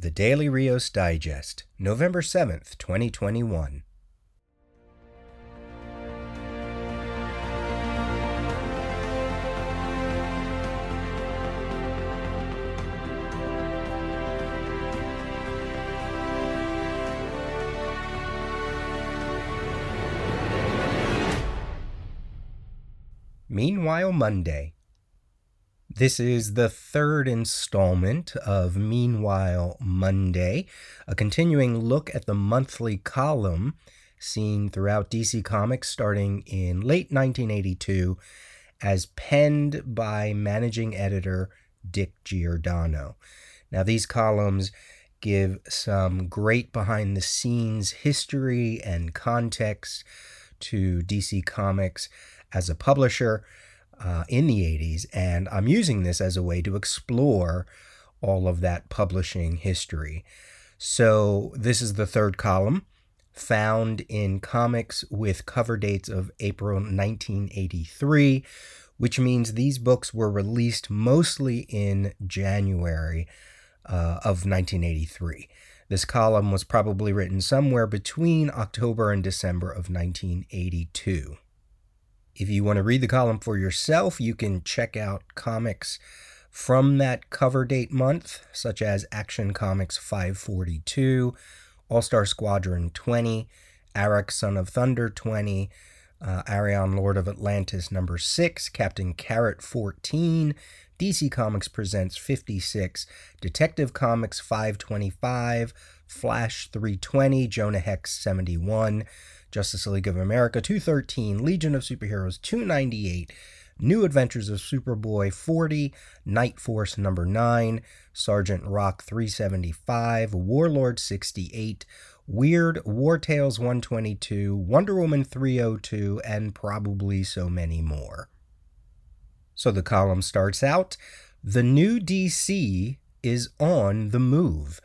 The Daily Rios Digest, November 7th, 2021. Meanwhile, Monday. This is the third installment of Meanwhile Monday, a continuing look at the monthly column seen throughout DC Comics starting in late 1982 as penned by managing editor Dick Giordano. Now, these columns give some great behind the scenes history and context to DC Comics as a publisher uh, in the 80s, and I'm using this as a way to explore all of that publishing history. So, this is the third column found in comics with cover dates of April 1983, which means these books were released mostly in January uh, of 1983. This column was probably written somewhere between October and December of 1982. If you want to read the column for yourself, you can check out comics from that cover date month, such as Action Comics 542, All Star Squadron 20, Arak Son of Thunder 20, uh, Arion Lord of Atlantis number 6, Captain Carrot 14, DC Comics Presents 56, Detective Comics 525, Flash 320, Jonah Hex 71, Justice League of America 213, Legion of Superheroes 298, New Adventures of Superboy 40, Night Force number 9, Sergeant Rock 375, Warlord 68, Weird War Tales 122, Wonder Woman 302, and probably so many more. So the column starts out The new DC is on the move.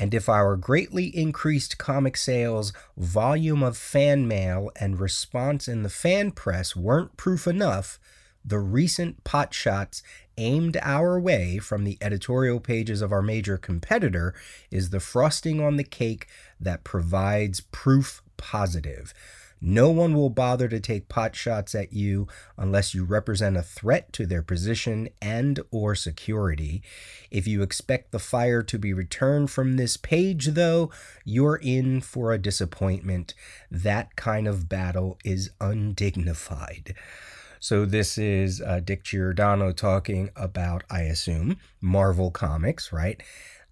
And if our greatly increased comic sales, volume of fan mail, and response in the fan press weren't proof enough, the recent pot shots aimed our way from the editorial pages of our major competitor is the frosting on the cake that provides proof positive. No one will bother to take pot shots at you unless you represent a threat to their position and or security. If you expect the fire to be returned from this page though, you're in for a disappointment. That kind of battle is undignified. So this is uh, Dick Giordano talking about, I assume, Marvel Comics, right?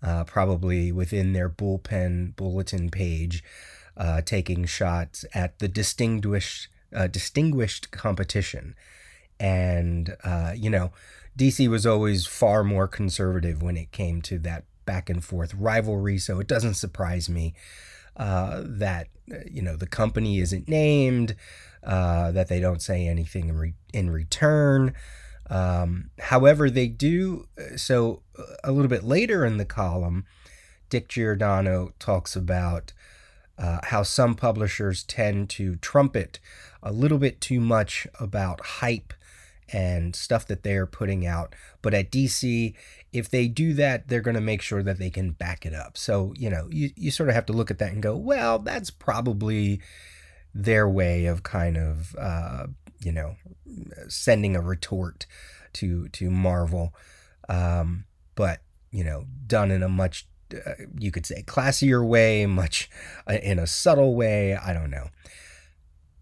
Uh, probably within their bullpen bulletin page uh, taking shots at the distinguished uh, distinguished competition, and uh, you know, DC was always far more conservative when it came to that back and forth rivalry. So it doesn't surprise me uh, that you know the company isn't named, uh, that they don't say anything in, re- in return. Um, however, they do so a little bit later in the column. Dick Giordano talks about uh, how some publishers tend to trumpet a little bit too much about hype and stuff that they're putting out. But at DC, if they do that, they're going to make sure that they can back it up. So, you know, you, you sort of have to look at that and go, well, that's probably their way of kind of, uh, you know, sending a retort to, to Marvel. Um, but, you know, done in a much uh, you could say classier way, much uh, in a subtle way. I don't know.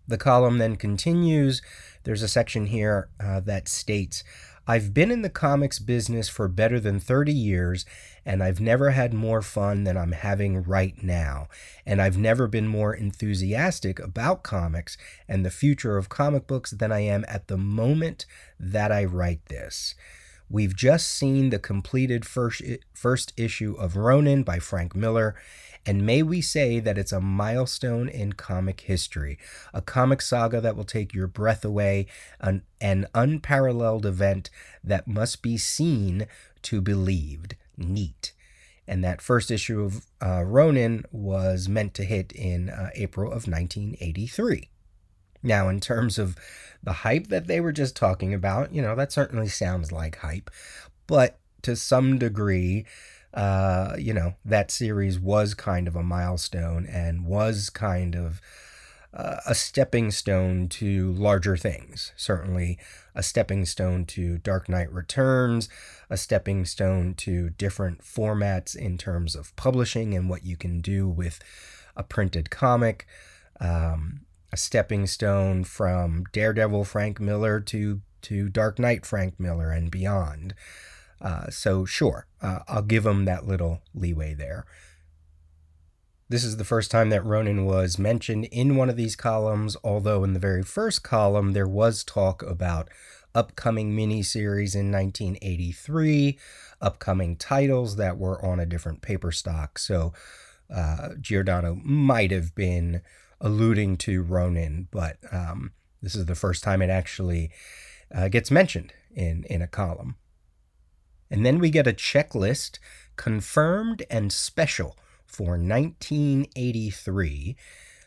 The column then continues. There's a section here uh, that states I've been in the comics business for better than 30 years, and I've never had more fun than I'm having right now. And I've never been more enthusiastic about comics and the future of comic books than I am at the moment that I write this. We've just seen the completed first, first issue of Ronin by Frank Miller, and may we say that it's a milestone in comic history, a comic saga that will take your breath away, an, an unparalleled event that must be seen to believed. Neat. And that first issue of uh, Ronin was meant to hit in uh, April of 1983. Now, in terms of the hype that they were just talking about, you know, that certainly sounds like hype. But to some degree, uh, you know, that series was kind of a milestone and was kind of uh, a stepping stone to larger things. Certainly, a stepping stone to Dark Knight Returns, a stepping stone to different formats in terms of publishing and what you can do with a printed comic, um, a stepping stone from Daredevil Frank Miller to to Dark Knight Frank Miller and beyond. Uh, so sure, uh, I'll give him that little leeway there. This is the first time that Ronin was mentioned in one of these columns, although in the very first column there was talk about upcoming miniseries in 1983, upcoming titles that were on a different paper stock. So uh, Giordano might have been alluding to Ronin, but um, this is the first time it actually uh, gets mentioned in, in a column. And then we get a checklist confirmed and special for 1983,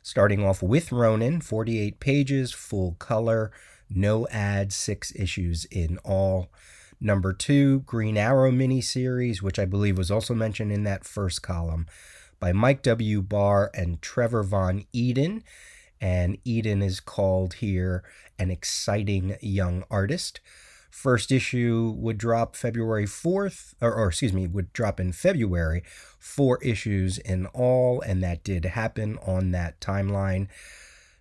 starting off with Ronin, 48 pages, full color, no ads, six issues in all. Number two, Green Arrow miniseries, which I believe was also mentioned in that first column, by Mike W. Barr and Trevor Von Eeden. And Eeden is called here an exciting young artist. First issue would drop February 4th, or, or, excuse me, would drop in February, four issues in all, and that did happen on that timeline.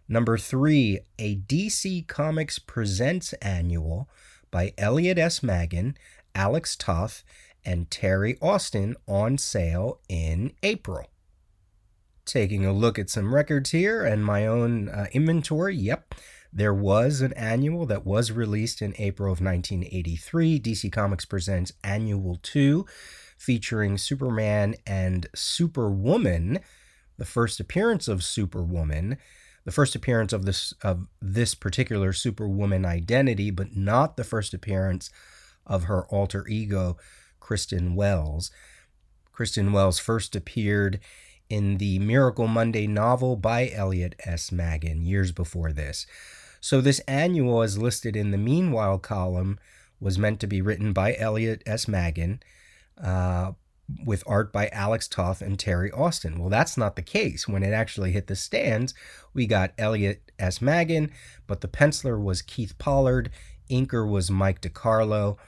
Number three, a DC Comics Presents annual by Elliot S. Maggin, Alex Toth, and Terry Austin on sale in April. Taking a look at some records here and my own uh, inventory, yep. There was an annual that was released in April of 1983. DC Comics presents Annual 2, featuring Superman and Superwoman, the first appearance of Superwoman, the first appearance of this of this particular Superwoman identity, but not the first appearance of her alter ego, Kristin Wells. Kristin Wells first appeared in the Miracle Monday novel by Elliot S. Maggin years before this. So this annual, as listed in the Meanwhile column, was meant to be written by Elliot S. Maggin, uh, with art by Alex Toth and Terry Austin. Well, that's not the case. When it actually hit the stands, we got Elliot S. Maggin, but the penciler was Keith Pollard, inker was Mike DeCarlo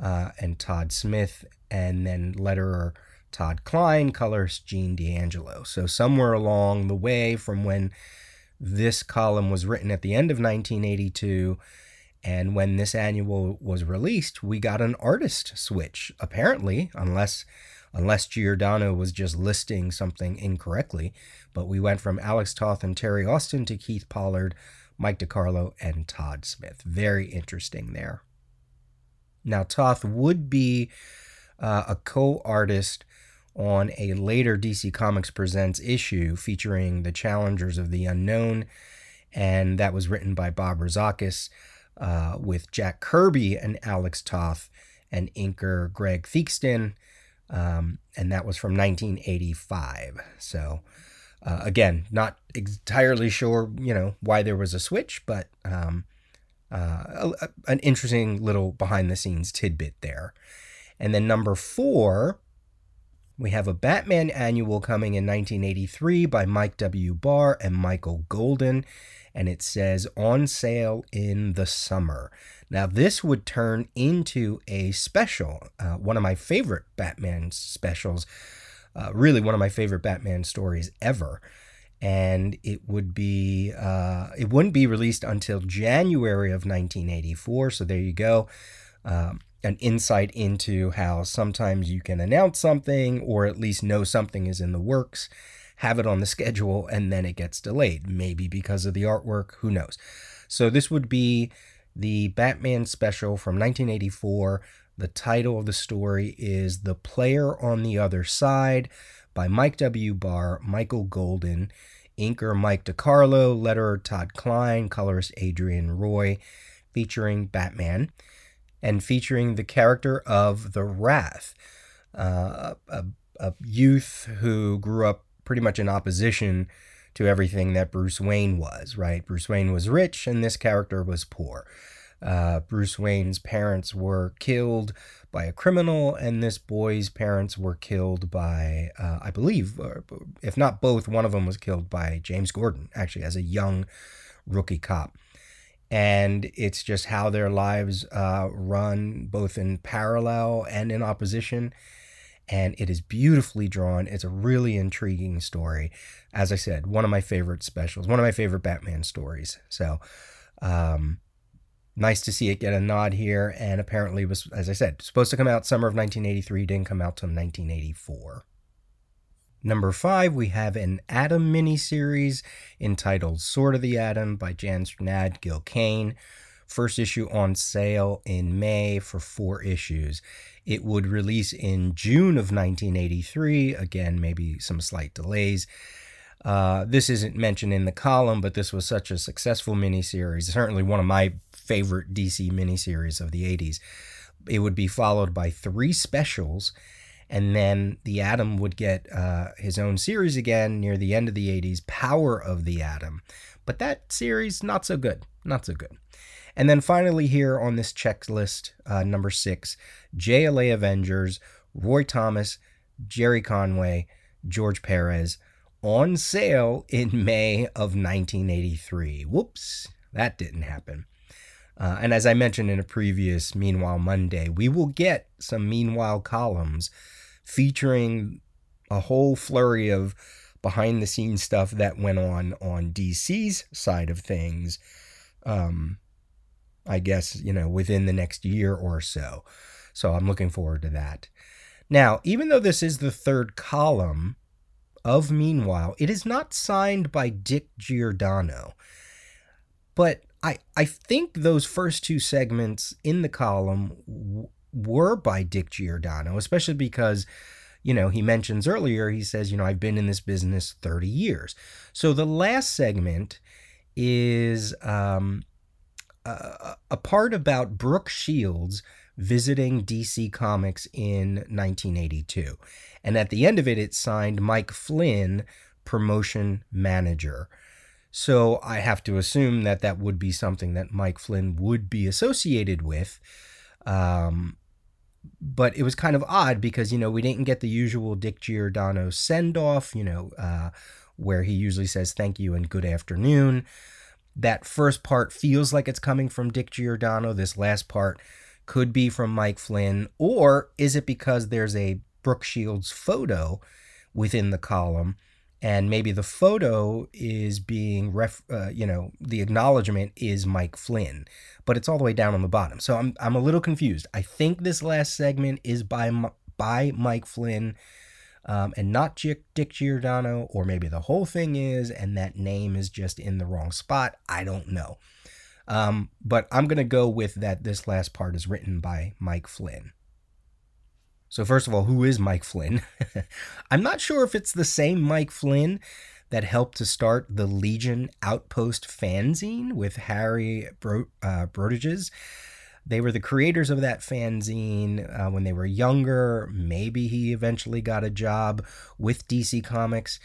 uh, and Todd Smith, and then letterer Todd Klein, colorist Gene D'Angelo. So somewhere along the way from when this column was written at the end of 1982. And when this annual was released, we got an artist switch, apparently, unless unless Giordano was just listing something incorrectly. But we went from Alex Toth and Terry Austin to Keith Pollard, Mike DeCarlo, and Todd Smith. Very interesting there. Now, Toth would be uh, a co artist on a later DC Comics Presents issue featuring the Challengers of the Unknown, and that was written by Bob Rozakis uh, with Jack Kirby and Alex Toth and inker Greg Theakston, um, and that was from 1985. So. Uh, again, not entirely sure, you know, why there was a switch, but um, uh, an interesting little behind the scenes tidbit there. And then number four we have a Batman annual coming in 1983 by Mike W. Barr and Michael Golden, and it says on sale in the summer. Now, this would turn into a special, uh, one of my favorite Batman specials, uh, really one of my favorite Batman stories ever. And it would be, uh, it wouldn't be released until January of 1984. So there you go. Um, an insight into how sometimes you can announce something or at least know something is in the works, have it on the schedule, and then it gets delayed, maybe because of the artwork, who knows. So this would be the Batman special from 1984. The title of the story is The Player on the Other Side by Mike W. Barr, Michael Golden, inker Mike DeCarlo, letterer Todd Klein, colorist Adrienne Roy, featuring Batman and featuring the character of the Wrath, uh, a, a youth who grew up pretty much in opposition to everything that Bruce Wayne was, right? Bruce Wayne was rich and this character was poor. Uh, Bruce Wayne's parents were killed by a criminal, and this boy's parents were killed by, uh, I believe, if not both, one of them was killed by James Gordon, actually, as a young rookie cop. And it's just how their lives uh, run both in parallel and in opposition. And it is beautifully drawn. It's a really intriguing story. As I said, one of my favorite specials, one of my favorite Batman stories. So, um, nice to see it get a nod here. And apparently was, as I said, supposed to come out summer of 1983, didn't come out till 1984. Number five, we have an Atom miniseries entitled Sword of the Atom by Jan Strnad Gil Kane. First issue on sale in May for four issues. It would release in June of 1983. Again, maybe some slight delays. Uh, this isn't mentioned in the column, but this was such a successful miniseries, certainly one of my favorite DC miniseries of the 80s. It would be followed by three specials, and then the Atom would get uh, his own series again near the end of the 80s, Power of the Atom. But that series, not so good. Not so good. And then finally, here on this checklist, uh, number six, JLA Avengers, Roy Thomas, Gerry Conway, George Perez on sale in May of 1983. Whoops, that didn't happen. Uh, and as I mentioned in a previous Meanwhile Monday, we will get some Meanwhile columns featuring a whole flurry of behind the scenes stuff that went on on DC's side of things. Um, I guess, you know, within the next year or so. So I'm looking forward to that. Now, even though this is the third column, of Meanwhile, it is not signed by Dick Giordano. But I, I think those first two segments in the column w- were by Dick Giordano, especially because, you know, he mentions earlier, he says, you know, I've been in this business 30 years. So the last segment is um, a, a part about Brooke Shields visiting DC Comics in 1982. And at the end of it, it signed Mike Flynn, promotion manager. So I have to assume that that would be something that Mike Flynn would be associated with. Um, but it was kind of odd because, you know, we didn't get the usual Dick Giordano send off, you know, uh, where he usually says thank you and good afternoon. That first part feels like it's coming from Dick Giordano. This last part could be from Mike Flynn, or is it because there's a Brooke Shields photo within the column? And maybe the photo is being, ref, uh, you know, the acknowledgement is Mike Flynn, but it's all the way down on the bottom. So I'm, I'm a little confused. I think this last segment is by, by Mike Flynn um, and not Dick Giordano, or maybe the whole thing is, and that name is just in the wrong spot. I don't know. Um, but I'm going to go with that this last part is written by Mike Flynn. So, first of all, who is Mike Flynn? I'm not sure if it's the same Mike Flynn that helped to start the Legion Outpost fanzine with Harry Bro- uh, Broertjes. They were the creators of that fanzine uh, when they were younger. Maybe he eventually got a job with DC Comics.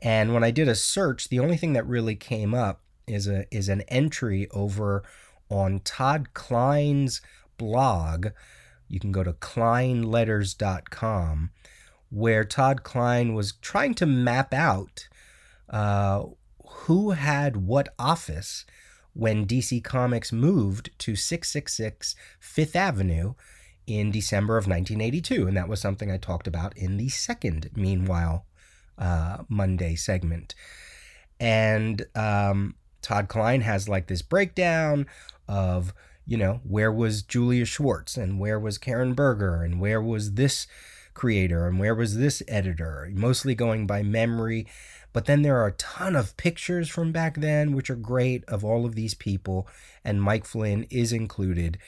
And when I did a search, the only thing that really came up is a is an entry over on Todd Klein's blog. You can go to kleinletters.com where Todd Klein was trying to map out uh, who had what office when DC Comics moved to 666 Fifth Avenue in December of 1982. And that was something I talked about in the second Meanwhile uh, Monday segment. And um, Todd Klein has like this breakdown of, you know, where was Julie Schwartz and where was Karen Berger and where was this creator and where was this editor, mostly going by memory. But then there are a ton of pictures from back then, which are great, of all of these people, and Mike Flynn is included.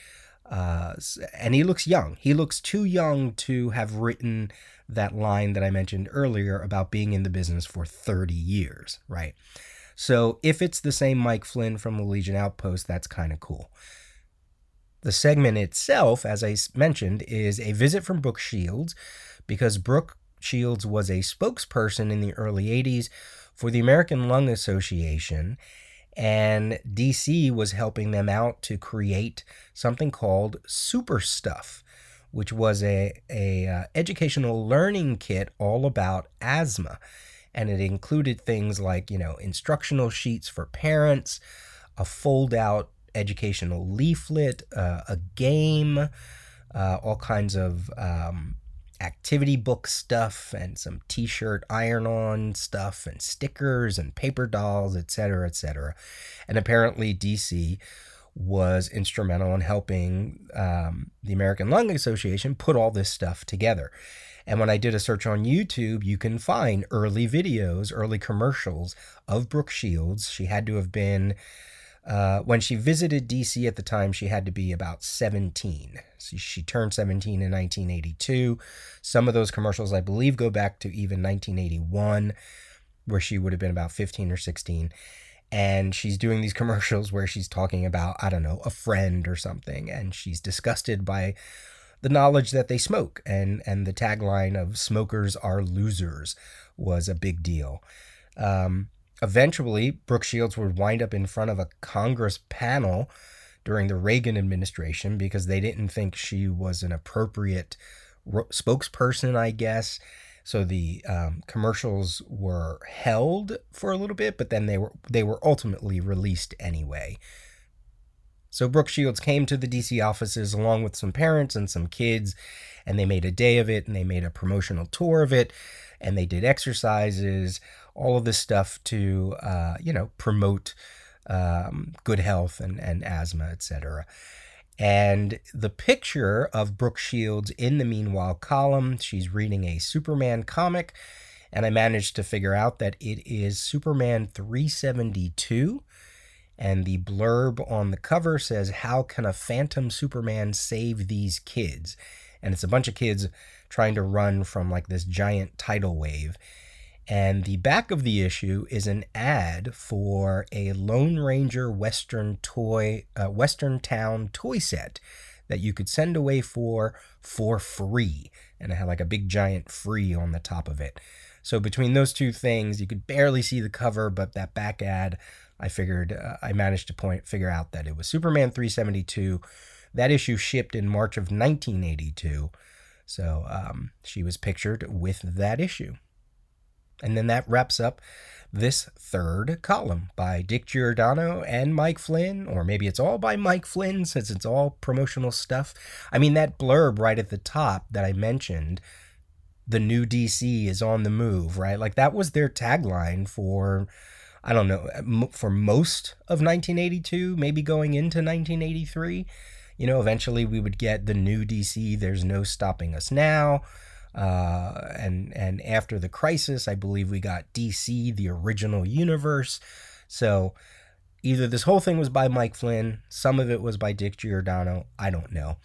Uh, and he looks young. He looks too young to have written that line that I mentioned earlier about being in the business for 30 years, right? So if it's the same Mike Flynn from the Legion Outpost, that's kind of cool. The segment itself, as I mentioned, is a visit from Brooke Shields because Brooke Shields was a spokesperson in the early 80s for the American Lung Association. and DC was helping them out to create something called Super Stuff, which was a, a uh, educational learning kit all about asthma. And it included things like, you know, instructional sheets for parents, a fold out educational leaflet, uh, a game, uh, all kinds of um, activity book stuff and some t-shirt iron-on stuff and stickers and paper dolls etc etc and apparently dc was instrumental in helping um, the american lung association put all this stuff together and when i did a search on youtube you can find early videos early commercials of brooke shields she had to have been uh, when she visited DC at the time, she had to be about 17. So she turned 17 in 1982. Some of those commercials, I believe, go back to even 1981, where she would have been about 15 or 16. And she's doing these commercials where she's talking about, I don't know, a friend or something. And she's disgusted by the knowledge that they smoke. And, and the tagline of smokers are losers was a big deal. Um, Eventually, Brooke Shields would wind up in front of a Congress panel during the Reagan administration because they didn't think she was an appropriate spokesperson, I guess. So the um, commercials were held for a little bit, but then they were they were ultimately released anyway. So Brooke Shields came to the DC offices along with some parents and some kids, and they made a day of it and they made a promotional tour of it and they did exercises, all of this stuff to, uh, you know, promote um, good health and, and asthma, etc. And the picture of Brooke Shields in the Meanwhile column, she's reading a Superman comic, and I managed to figure out that it is Superman 372. And the blurb on the cover says, How can a phantom Superman save these kids? And it's a bunch of kids trying to run from like this giant tidal wave. And the back of the issue is an ad for a Lone Ranger Western toy, uh, Western Town toy set that you could send away for for free, and it had like a big giant free on the top of it. So between those two things, you could barely see the cover, but that back ad, I figured uh, I managed to point figure out that it was Superman 372. That issue shipped in March of 1982. So um, she was pictured with that issue. And then that wraps up this third column by Dick Giordano and Mike Flynn, or maybe it's all by Mike Flynn since it's all promotional stuff. I mean, that blurb right at the top that I mentioned, the new DC is on the move, right? Like that was their tagline for, I don't know, for most of 1982, maybe going into 1983 you know, eventually we would get the new DC. There's no stopping us now. Uh, and and after the crisis, I believe we got DC, the original universe. So either this whole thing was by Mike Flynn, some of it was by Dick Giordano. I don't know,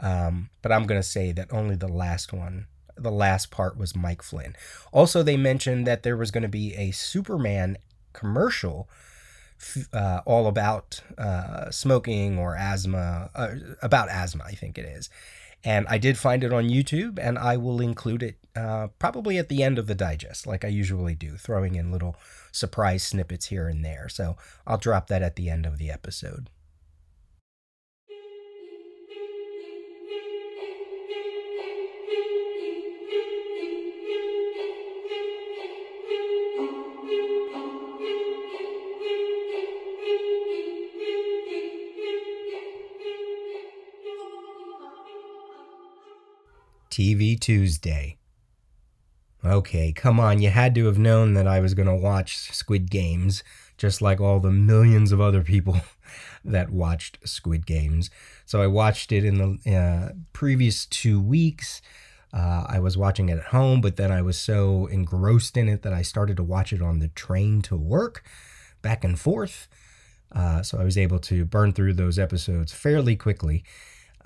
um, but I'm gonna say that only the last one, the last part, was Mike Flynn. Also, they mentioned that there was going to be a Superman commercial uh, all about uh, smoking or asthma, uh, about asthma, I think it is. And I did find it on YouTube, and I will include it uh, probably at the end of the digest, like I usually do, throwing in little surprise snippets here and there. So I'll drop that at the end of the episode. TV Tuesday. Okay, come on, you had to have known that I was going to watch Squid Games, just like all the millions of other people that watched Squid Games. So I watched it in the uh, previous two weeks. Uh, I was watching it at home, but then I was so engrossed in it that I started to watch it on the train to work, back and forth. Uh, so I was able to burn through those episodes fairly quickly.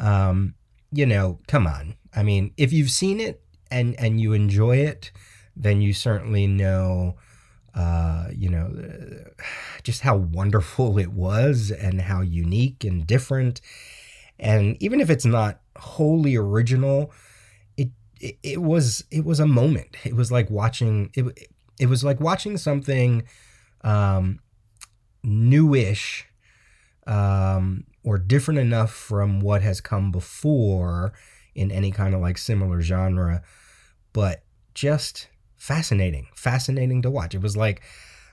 Um, you know, come on. I mean, if you've seen it and and you enjoy it, then you certainly know uh, you know, just how wonderful it was and how unique and different. And even if it's not wholly original, it, it, it was it was a moment. It was like watching it. It was like watching something um, newish um, or different enough from what has come before in any kind of like similar genre, but just fascinating, fascinating to watch. It was like,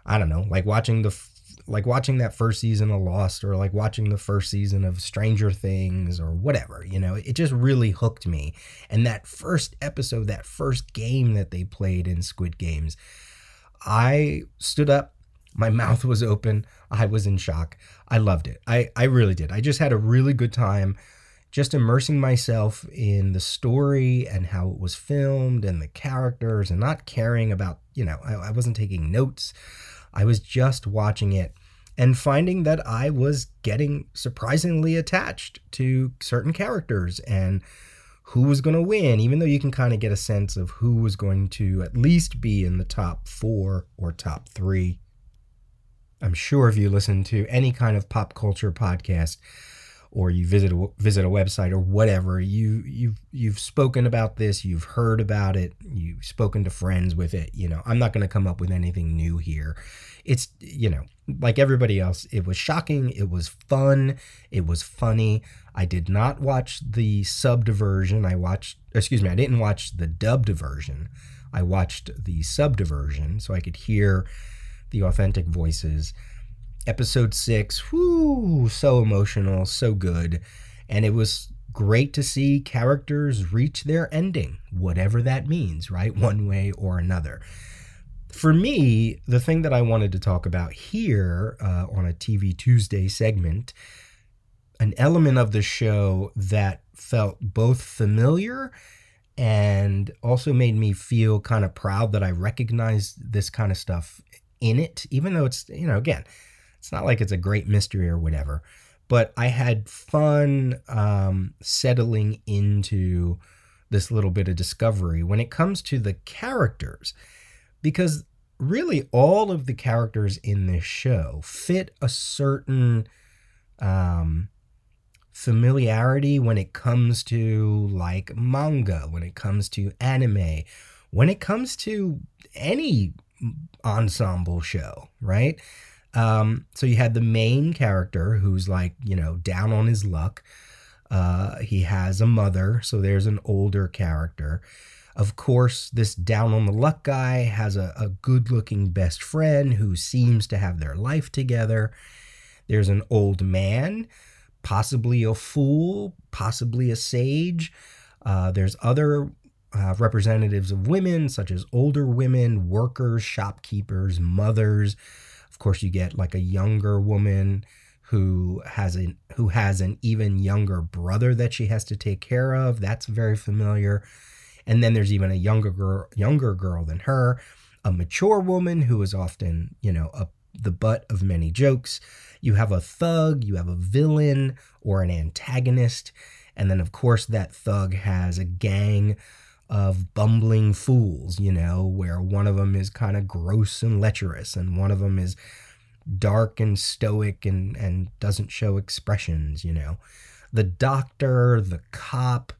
I don't know, like watching the like watching that first season of Lost or like watching the first season of Stranger Things or whatever, you know, it just really hooked me. And that first episode, that first game that they played in Squid Games, I stood up, my mouth was open, I was in shock. I loved it. I, I really did. I just had a really good time just immersing myself in the story and how it was filmed and the characters and not caring about, you know, I, I wasn't taking notes. I was just watching it and finding that I was getting surprisingly attached to certain characters and who was going to win, even though you can kind of get a sense of who was going to at least be in the top four or top three. I'm sure if you listen to any kind of pop culture podcast, or you visit a, visit a website or whatever, you you've you've spoken about this, you've heard about it, you've spoken to friends with it. You know, I'm not going to come up with anything new here. It's you know, like everybody else, it was shocking, it was fun, it was funny. I did not watch the subbed version. I watched, excuse me, I didn't watch the dubbed version. I watched the subbed version so I could hear the authentic voices episode six, whoo, so emotional, so good. And it was great to see characters reach their ending, whatever that means, right? One way or another. For me, the thing that I wanted to talk about here uh, on a TV Tuesday segment, an element of the show that felt both familiar and also made me feel kind of proud that I recognized this kind of stuff in it, even though it's, you know, again, it's not like it's a great mystery or whatever, but I had fun um, settling into this little bit of discovery when it comes to the characters, because really all of the characters in this show fit a certain um, familiarity when it comes to like manga, when it comes to anime, when it comes to any ensemble show, right? Um, so you had the main character who's like, you know, down on his luck. Uh, he has a mother, so there's an older character. Of course, this down on the luck guy has a, a good looking best friend who seems to have their life together. There's an old man, possibly a fool, possibly a sage. Uh, there's other uh, representatives of women, such as older women, workers, shopkeepers, mothers Of course, you get like a younger woman who has an who has an even younger brother that she has to take care of. That's very familiar. And then there's even a younger girl, younger girl than her, a mature woman who is often, you know, a, the butt of many jokes. You have a thug, you have a villain or an antagonist, and then of course that thug has a gang of bumbling fools, you know, where one of them is kind of gross and lecherous and one of them is dark and stoic and, and doesn't show expressions, you know. The doctor, the cop,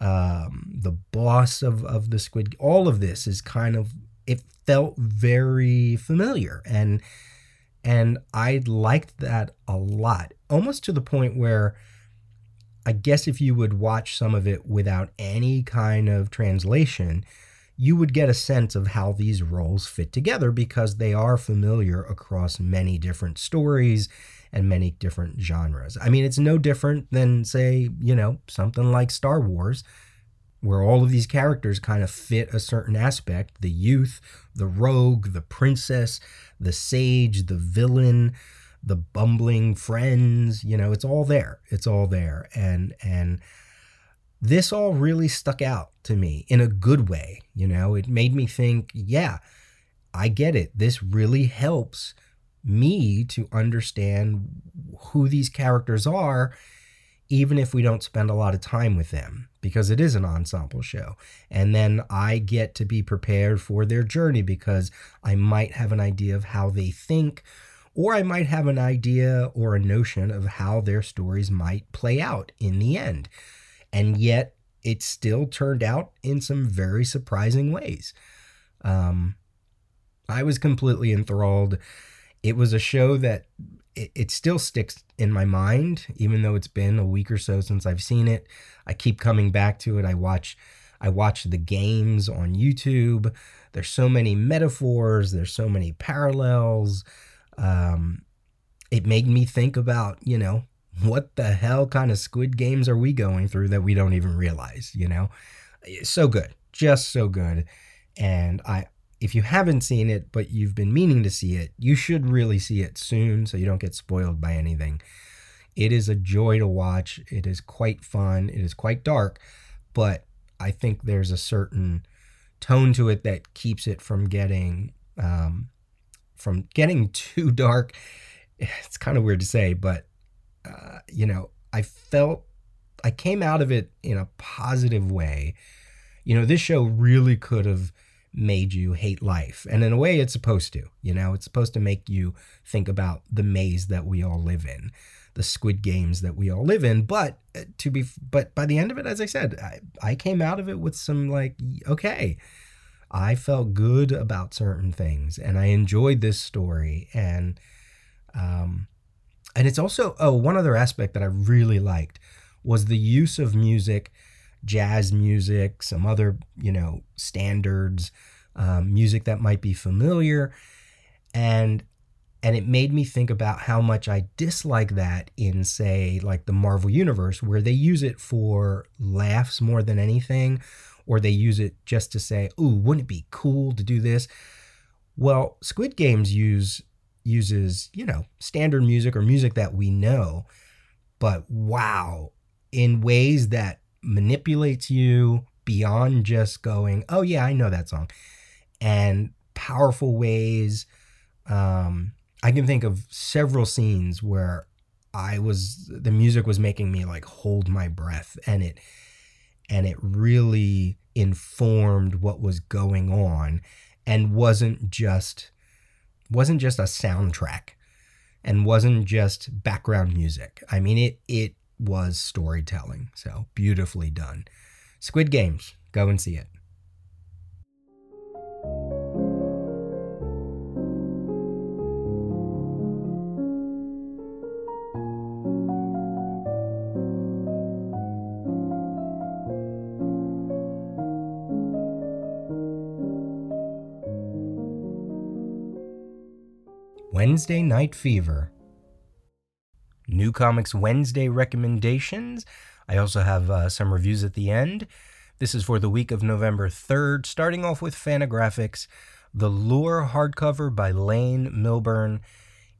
um, the boss of, of the squid, all of this is kind of, it felt very familiar. And, and I liked that a lot, almost to the point where I guess if you would watch some of it without any kind of translation, you would get a sense of how these roles fit together because they are familiar across many different stories and many different genres. I mean, it's no different than, say, you know, something like Star Wars, where all of these characters kind of fit a certain aspect the youth, the rogue, the princess, the sage, the villain the bumbling friends, you know, it's all there. It's all there. And and this all really stuck out to me in a good way, you know. It made me think, yeah, I get it. This really helps me to understand who these characters are even if we don't spend a lot of time with them because it is an ensemble show. And then I get to be prepared for their journey because I might have an idea of how they think or I might have an idea or a notion of how their stories might play out in the end. And yet, it still turned out in some very surprising ways. Um, I was completely enthralled. it was a show that it, it still sticks in my mind, even though it's been a week or so since I've seen it. I keep coming back to it. I watch I watch the games on YouTube. There's so many metaphors, there's so many parallels. Um, it made me think about, you know, what the hell kind of squid games are we going through that we don't even realize, you know? So good, just so good. And I if you haven't seen it but you've been meaning to see it, you should really see it soon so you don't get spoiled by anything. It is a joy to watch. It is quite fun. It is quite dark, but I think there's a certain tone to it that keeps it from getting um, from getting too dark. It's kind of weird to say, but uh, you know, I felt I came out of it in a positive way. You know, this show really could have made you hate life. And in a way, it's supposed to. You know, it's supposed to make you think about the maze that we all live in, the squid games that we all live in. But uh, to be, but by the end of it, as I said, I, I came out of it with some like, okay, I felt good about certain things and I enjoyed this story. And, um, and it's also, oh, one other aspect that I really liked was the use of music jazz music, some other, you know, standards, um, music that might be familiar. And and it made me think about how much I dislike that in, say, like the Marvel Universe, where they use it for laughs more than anything, or they use it just to say, "Ooh, wouldn't it be cool to do this?" Well, Squid Games use uses you know standard music or music that we know, but wow, in ways that manipulates you beyond just going, oh, yeah, I know that song, and powerful ways. Um, I can think of several scenes where I was, the music was making me like hold my breath, and it, and it really informed what was going on and wasn't just wasn't just a soundtrack and wasn't just background music. I mean it it was storytelling. So beautifully done. Squid Games, go and see it. Wednesday Night Fever New Comics Wednesday recommendations. I also have uh, some reviews at the end. This is for the week of November 3rd, starting off with Fantagraphics, The Lure hardcover by Lane Milburn.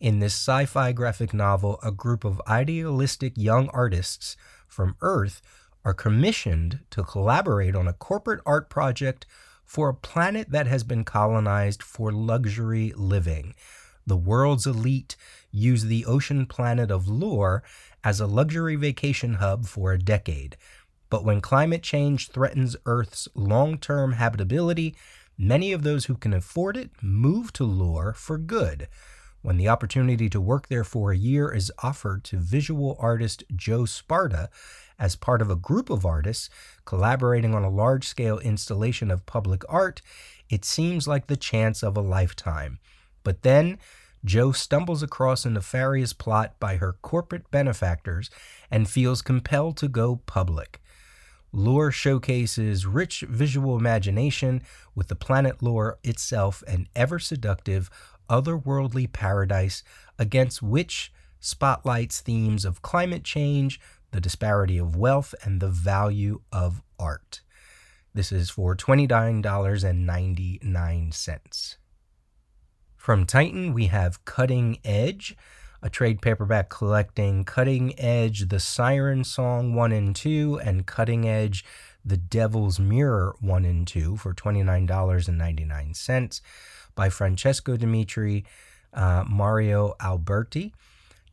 In this sci fi graphic novel, a group of idealistic young artists from Earth are commissioned to collaborate on a corporate art project for a planet that has been colonized for luxury living. The world's elite use the ocean planet of Lure as a luxury vacation hub for a decade. But when climate change threatens Earth's long term habitability, many of those who can afford it move to Lure for good. When the opportunity to work there for a year is offered to visual artist Joe Sparta as part of a group of artists collaborating on a large scale installation of public art, it seems like the chance of a lifetime. But then Joe stumbles across a nefarious plot by her corporate benefactors and feels compelled to go public. Lure showcases rich visual imagination, with the planet Lure itself an ever seductive, otherworldly paradise against which spotlights themes of climate change, the disparity of wealth, and the value of art. This is for $29.99. From Titan, we have Cutting Edge, a trade paperback collecting Cutting Edge, The Siren Song 1 and 2, and Cutting Edge, The Devil's Mirror 1 and 2 for $29.99 by Francesco Dimitri, uh, Mario Alberti.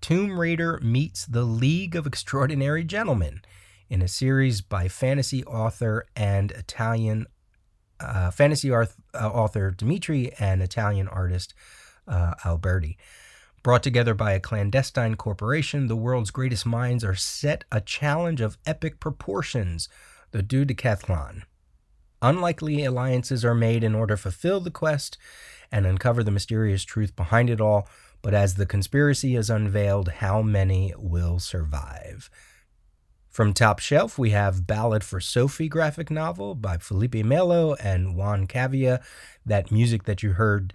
Tomb Raider meets the League of Extraordinary Gentlemen in a series by fantasy author and Italian uh, fantasy uh, author Dimitri and Italian artist uh, Alberti. Brought together by a clandestine corporation, the world's greatest minds are set a challenge of epic proportions, the Dodecathlon. Unlikely alliances are made in order to fulfill the quest and uncover the mysterious truth behind it all, but as the conspiracy is unveiled, how many will survive? From Top Shelf, we have Ballad for Sophie graphic novel by Filipe Melo and Juan Cavia. That music that you heard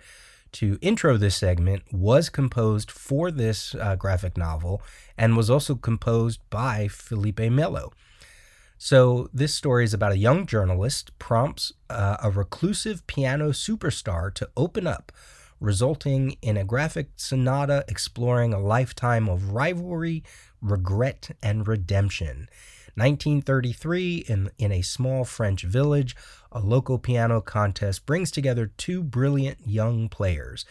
to intro this segment was composed for this uh, graphic novel and was also composed by Filipe Melo. So, this story is about a young journalist prompts uh, a reclusive piano superstar to open up, resulting in a graphic sonata exploring a lifetime of rivalry, regret, and redemption. 1933, in, in a small French village, a local piano contest brings together two brilliant young players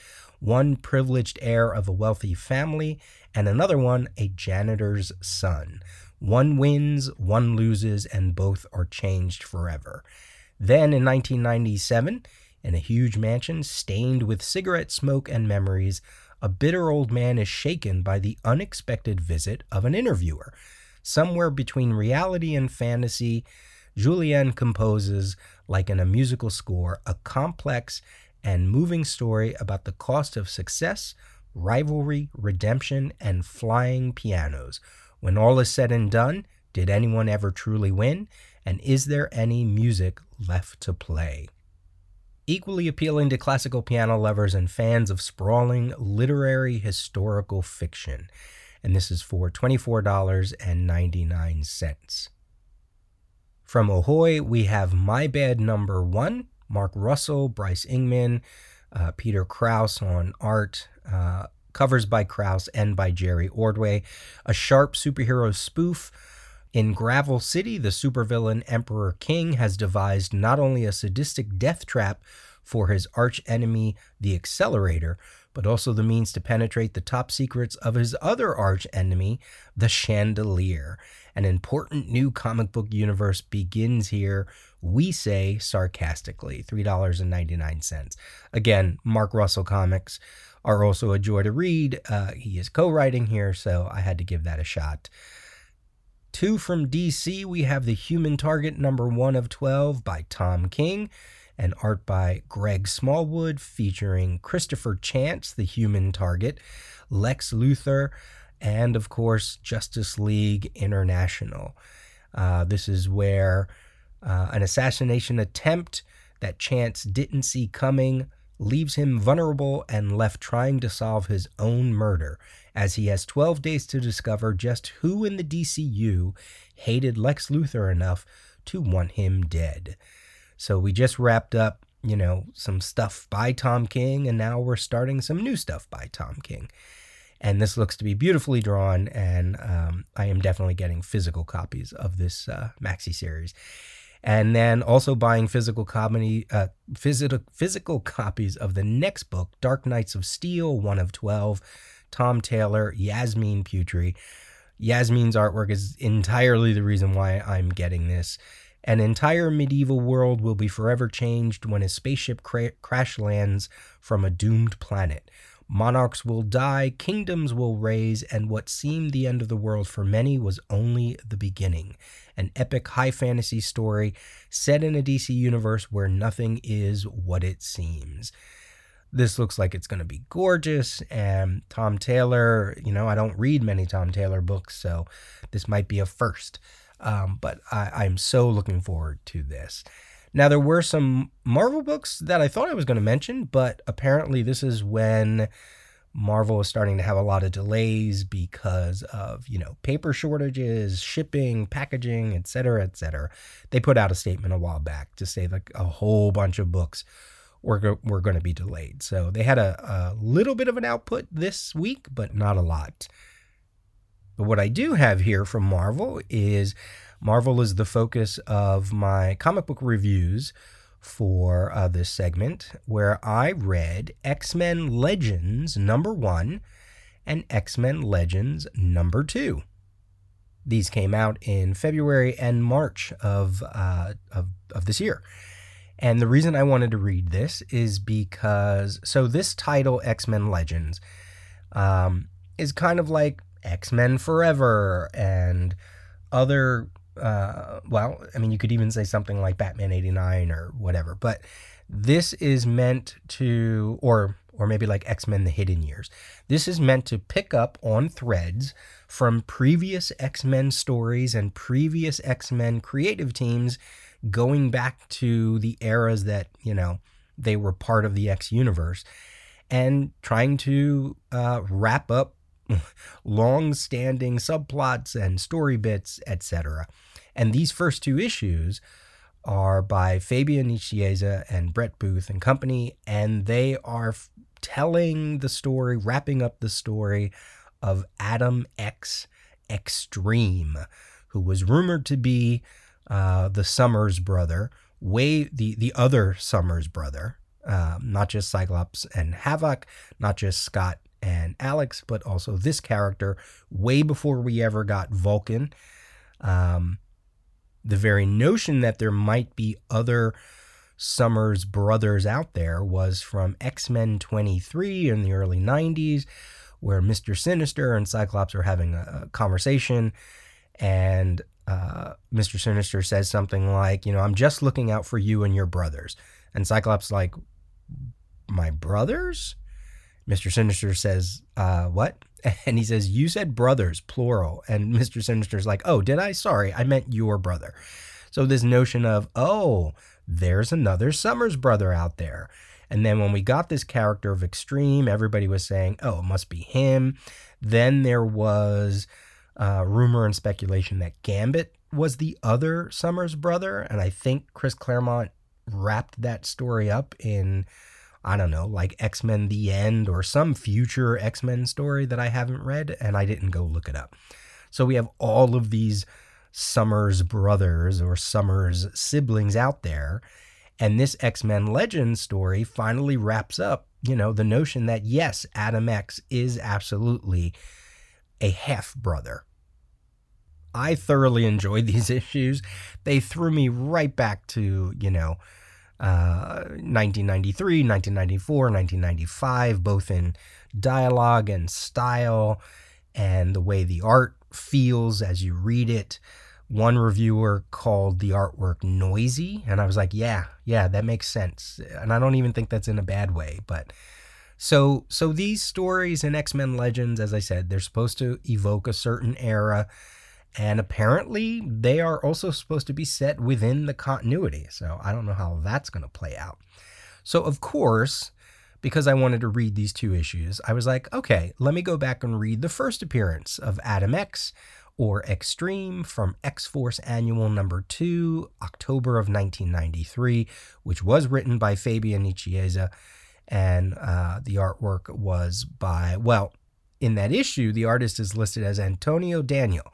one privileged heir of a wealthy family, and another one a janitor's son. One wins, one loses, and both are changed forever. Then in 1997, in a huge mansion stained with cigarette smoke and memories, a bitter old man is shaken by the unexpected visit of an interviewer. Somewhere between reality and fantasy, Julien composes, like in a musical score, a complex and moving story about the cost of success, rivalry, redemption, and flying pianos when all is said and done, did anyone ever truly win? And is there any music left to play? Equally appealing to classical piano lovers and fans of sprawling literary historical fiction. And this is for $24.99. From Ahoy, we have My Bad Number One, Mark Russell, Bryce Ingman, uh, Peter Krause on art, uh, covers by Krause and by Jerry Ordway, a sharp superhero spoof. In Gravel City, the supervillain Emperor King has devised not only a sadistic death trap for his arch enemy, the Accelerator, but also the means to penetrate the top secrets of his other arch enemy, the Chandelier. An important new comic book universe begins here, we say sarcastically, $3.99. Again, Mark Russell Comics are also a joy to read. Uh, he is co writing here, so I had to give that a shot. Two from DC, we have The Human Target number one of 12 by Tom King and art by Greg Smallwood featuring Christopher Chance, the human target, Lex Luthor, and of course, Justice League International. Uh, this is where uh, an assassination attempt that Chance didn't see coming leaves him vulnerable and left trying to solve his own murder, as he has 12 days to discover just who in the DCU hated Lex Luthor enough to want him dead. So we just wrapped up, you know, some stuff by Tom King, and now we're starting some new stuff by Tom King. And this looks to be beautifully drawn, and um, I am definitely getting physical copies of this uh, maxi series and then also buying physical comedy, uh, physical physical copies of the next book, Dark Knights of Steel, one of twelve, Tom Taylor, Yasmine Putri. Yasmine's artwork is entirely the reason why I'm getting this. An entire medieval world will be forever changed when a spaceship cra- crash lands from a doomed planet. Monarchs will die, kingdoms will raise, and what seemed the end of the world for many was only the beginning. An epic high fantasy story set in a DC universe where nothing is what it seems. This looks like it's going to be gorgeous. And Tom Taylor, you know, I don't read many Tom Taylor books, so this might be a first. Um, but I, I'm so looking forward to this. Now, there were some Marvel books that I thought I was going to mention, but apparently, this is when Marvel is starting to have a lot of delays because of, you know, paper shortages, shipping, packaging, et cetera, et cetera. They put out a statement a while back to say like a whole bunch of books were, were going to be delayed. So they had a, a little bit of an output this week, but not a lot. But what I do have here from Marvel is Marvel is the focus of my comic book reviews for uh, this segment, where I read X Men Legends number one and X Men Legends number two. These came out in February and March of, uh, of, of this year. And the reason I wanted to read this is because, so this title, X Men Legends, um, is kind of like X Men Forever and other uh, well, I mean, you could even say something like Batman 89 or whatever, but this is meant to, or or maybe like X Men The Hidden Years. This is meant to pick up on threads from previous X Men stories and previous X Men creative teams going back to the eras that, you know, they were part of the X universe and trying to uh, wrap up long standing subplots and story bits, etc. And these first two issues are by Fabian Nicieza and Brett Booth and company, and they are f- telling the story, wrapping up the story of Adam X Extreme, who was rumored to be uh, the Summers brother, way the the other Summers brother, um, not just Cyclops and Havoc, not just Scott and Alex, but also this character way before we ever got Vulcan. Um, the very notion that there might be other Summers brothers out there was from X Men 23 in the early 90s, where Mr. Sinister and Cyclops are having a, conversation, and uh, Mr. Sinister says something like, You know, I'm just looking out for you and your brothers. And Cyclops, like, My brothers? Mr. Sinister says, uh, What? And he says, You said brothers, plural. And Mr. Sinister's like, Oh, did I? Sorry, I meant your brother. So this notion of, Oh, there's another Summers brother out there. And then when we got this character of Extreme, everybody was saying, Oh, it must be him. Then there was uh, rumor and speculation that Gambit was the other Summers brother. And I think Chris Claremont wrapped that story up in I don't know, like X Men The End or some future X Men story that I haven't read and I didn't go look it up. So we have all of these Summers brothers or Summers siblings out there. And this X Men Legends story finally wraps up, you know, the notion that yes, Adam X is absolutely a half brother. I thoroughly enjoyed these issues. They threw me right back to, you know, 1993, 1994, 1995, both in dialogue and style and the way the art feels as you read it. One reviewer called the artwork noisy, and I was like, yeah, yeah, that makes sense. And I don't even think that's in a bad way, but so so these stories in X-Men Legends, as I said, they're supposed to evoke a certain era and apparently, they are also supposed to be set within the continuity. So I don't know how that's going to play out. So, of course, because I wanted to read these two issues, I was like, okay, let me go back and read the first appearance of Adam X or Extreme from X Force Annual number 2, October of 1993, which was written by Fabian Nicieza. And uh, the artwork was by, well, in that issue, the artist is listed as Antonio Daniel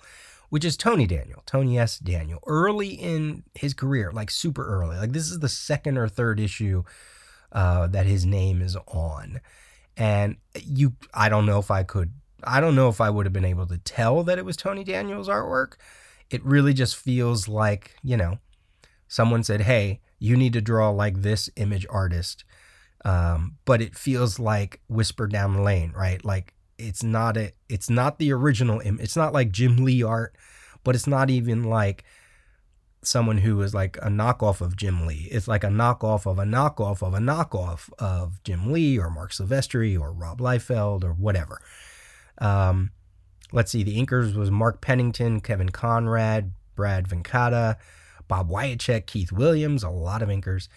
which is Tony Daniel, Tony S. Daniel, early in his career, like super early. Like this is the second or third issue uh, that his name is on. And you, I don't know if I could, I don't know if I would have been able to tell that it was Tony Daniel's artwork. It really just feels like, you know, someone said, hey, you need to draw like this image artist. Um, but it feels like Whisper Down the Lane, right? Like it's not a it's not the original it's not like Jim Lee art, but it's not even like someone who is like a knockoff of Jim Lee. It's like a knockoff of a knockoff of a knockoff of Jim Lee or Marc Silvestri or Rob Liefeld or whatever. Um, let's see, the inkers was Mark Pennington, Kevin Conrad, Brad Vancata, Bob Wiacek, Keith Williams, a lot of inkers,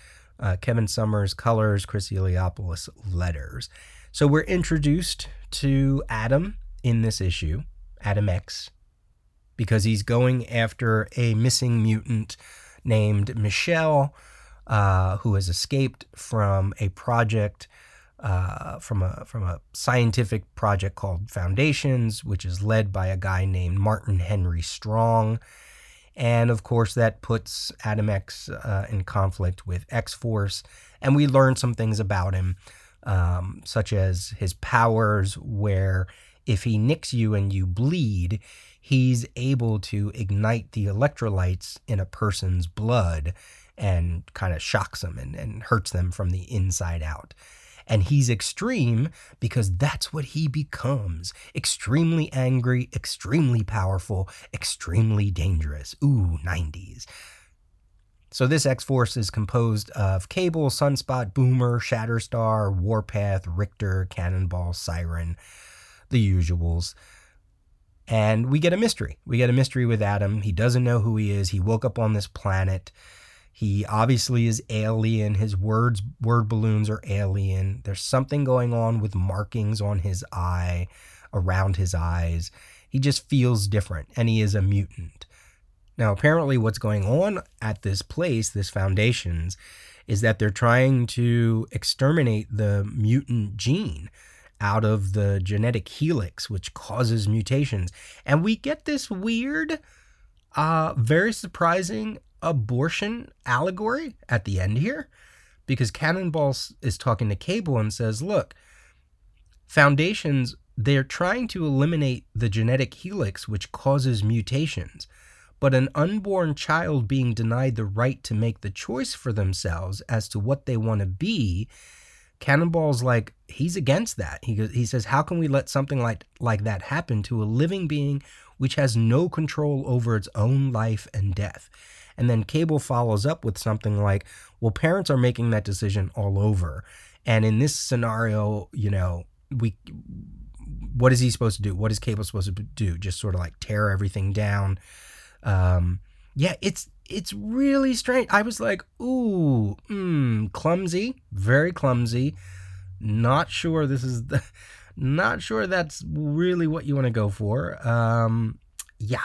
uh, Kevin Somers, colors, Chris Eliopoulos, letters. So we're introduced to Adam in this issue, Adam X, because he's going after a missing mutant named Michelle, uh, who has escaped from a project. Uh, from a from a scientific project called Foundations, which is led by a guy named Martin Henry Strong, and of course that puts Adam X uh, in conflict with X Force, and we learn some things about him um, such as his powers, where if he nicks you and you bleed, he's able to ignite the electrolytes in a person's blood and kind of shocks them and, and hurts them from the inside out. And he's extreme because that's what he becomes extremely angry, extremely powerful, extremely dangerous. Ooh, 90s. So this X Force is composed of Cable, Sunspot, Boomer, Shatterstar, Warpath, Rictor, Cannonball, Siren, the usuals. And we get a mystery. We get a mystery with Adam. He doesn't know who he is. He woke up on this planet. He obviously is alien. His words word balloons are alien. There's something going on with markings on his eye, around his eyes. He just feels different and he is a mutant. Now, apparently, what's going on at this place, this Foundations, is that they're trying to exterminate the mutant gene out of the genetic helix, which causes mutations. And we get this weird, uh, very surprising abortion allegory at the end here, because Cannonball is talking to Cable and says, Look, Foundations, they're trying to eliminate the genetic helix, which causes mutations but an unborn child being denied the right to make the choice for themselves as to what they want to be cannonball's like he's against that. He goes, he says how can we let something like like that happen to a living being which has no control over its own life and death? And then cable follows up with something like well parents are making that decision all over. And in this scenario you know we what is he supposed to do? What is cable supposed to do? Just sort of like tear everything down um, yeah, it's it's really strange. I was like, ooh, mm, clumsy, very clumsy. Not sure this is the, not sure that's really what you want to go for. Um, yeah,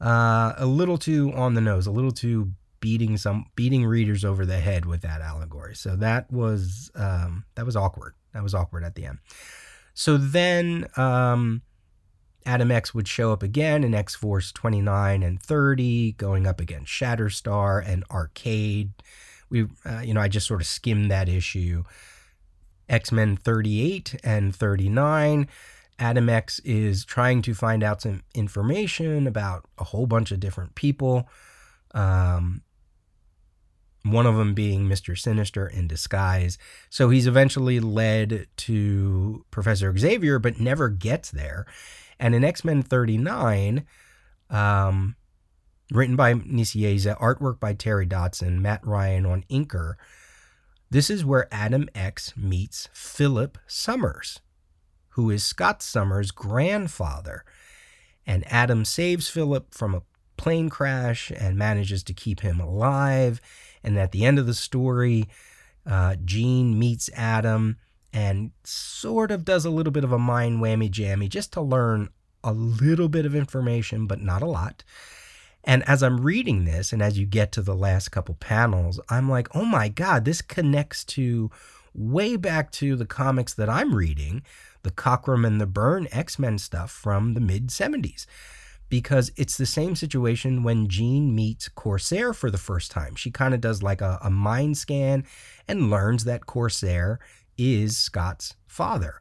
uh, a little too on the nose, a little too beating some beating readers over the head with that allegory. So that was um, that was awkward. That was awkward at the end. So then um, Adam X would show up again in X Force 29 and 30, going up against Shatterstar and Arcade. We, uh, you know, I just sort of skimmed that issue. X Men 38 and 39. Adam X is trying to find out some information about a whole bunch of different people. Um, one of them being Mr. Sinister in disguise. So he's eventually led to Professor Xavier, but never gets there. And in X Men 39, um, written by Nicieza, artwork by Terry Dodson, Matt Ryan on inker, this is where Adam X meets Philip Summers, who is Scott Summers' grandfather. And Adam saves Philip from a plane crash and manages to keep him alive. And at the end of the story, uh, Jean meets Adam and sort of does a little bit of a mind whammy jammy just to learn a little bit of information, but not a lot. And as I'm reading this, and as you get to the last couple panels, I'm like, oh my God, this connects to way back to the comics that I'm reading, the Cockrum and the Byrne X Men stuff from the mid 70s. Because it's the same situation when Jean meets Corsair for the first time. She kind of does like a, a mind scan and learns that Corsair is Scott's father.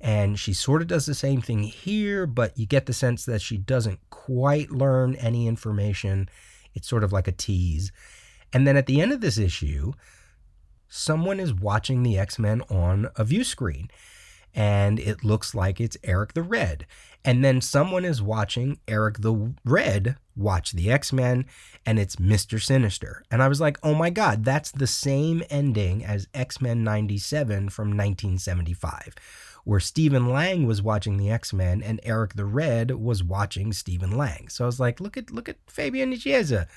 And she sort of does the same thing here, but you get the sense that she doesn't quite learn any information. It's sort of like a tease. And then at the end of this issue, someone is watching the X Men on a view screen and it looks like it's Eric the Red. And then someone is watching Eric the Red watch the X Men, and it's Mr. Sinister. And I was like, oh my God, that's the same ending as X Men 97 from 1975, where Stephen Lang was watching the X Men and Eric the Red was watching Stephen Lang. So I was like, look at look at Fabian Nicieza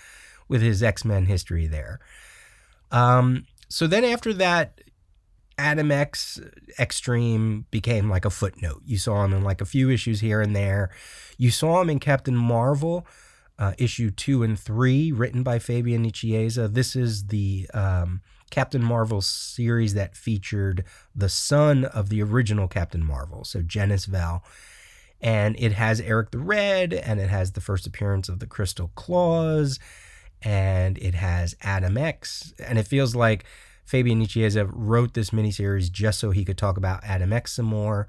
with his X Men history there. Um, so then after that, Adam X Extreme became like a footnote. You saw him in like a few issues here and there. You saw him in Captain Marvel, uh, issue two and three, written by Fabian Nicieza. This is the um, Captain Marvel series that featured the son of the original Captain Marvel, so Genis-Vell. And it has Eric the Red, and it has the first appearance of the Crystal Claws, and it has Adam X. And it feels like Fabian Nicieza wrote this miniseries just so he could talk about Adam X some more.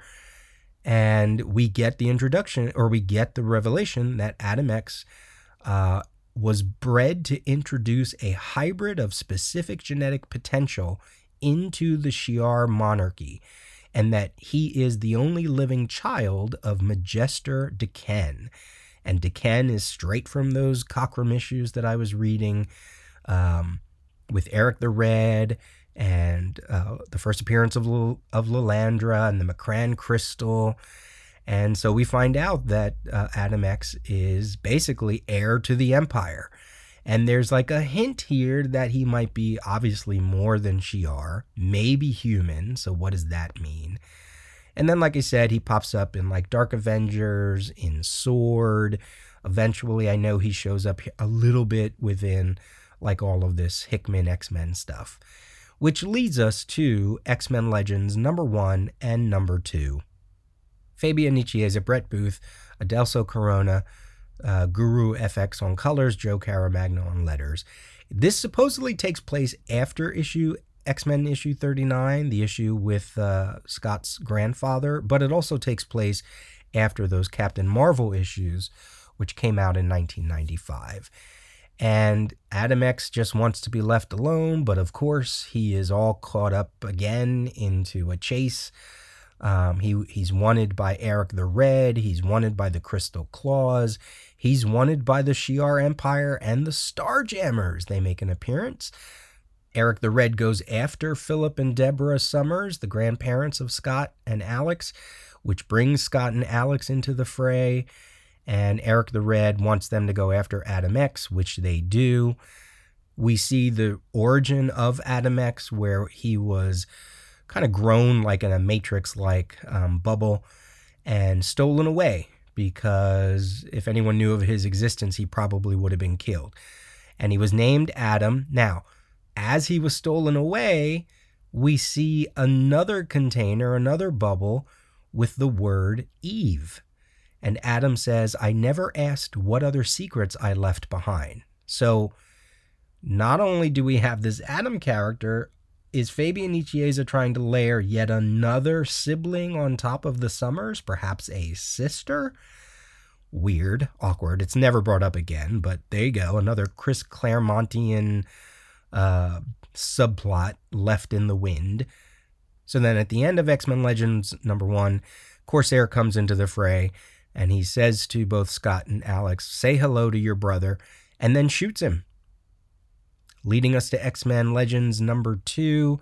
And we get the introduction, or we get the revelation that Adam X uh, was bred to introduce a hybrid of specific genetic potential into the Shi'ar monarchy, and that he is the only living child of Majestor D'Ken. And D'Ken is straight from those Cockrum issues that I was reading um, with Eric the Red and uh, the first appearance of L- of Lilandra and the M'Kraan crystal. And so we find out that uh, Adam X is basically heir to the Empire. And there's like a hint here that he might be obviously more than Shi'ar, maybe human. So what does that mean? And then, like I said, he pops up in like Dark Avengers, in Sword. Eventually, I know he shows up a little bit within like all of this Hickman X Men stuff. Which leads us to X Men Legends number one and number two. Fabian Nicieza, Brett Booth, Adelso Corona, uh, Guru FX on colors, Joe Caramagna on letters. This supposedly takes place after issue X Men issue 39, the issue with uh, Scott's grandfather, but it also takes place after those Captain Marvel issues, which came out in 1995. And Adam X just wants to be left alone, but of course, he is all caught up again into a chase um, he he's wanted by Eric the Red. He's wanted by the Crystal Claws. He's wanted by the Shi'ar Empire and the Starjammers. They make an appearance. Eric the Red goes after Philip and Deborah Summers, the grandparents of Scott and Alex, which brings Scott and Alex into the fray. And Eric the Red wants them to go after Adam X, which they do. We see the origin of Adam X, where he was kind of grown like in a matrix like um, bubble and stolen away because if anyone knew of his existence, he probably would have been killed. And he was named Adam. Now, as he was stolen away, we see another container, another bubble with the word Eve. And Adam says, I never asked what other secrets I left behind. So, not only do we have this Adam character is Fabian Nicieza trying to layer yet another sibling on top of the Summers, perhaps a sister? Weird, awkward. It's never brought up again, but there you go. Another Chris Claremontian uh, subplot left in the wind. So then at the end of X Men Legends number one, Corsair comes into the fray and he says to both Scott and Alex, Say hello to your brother, and then shoots him leading us to X Men Legends number two,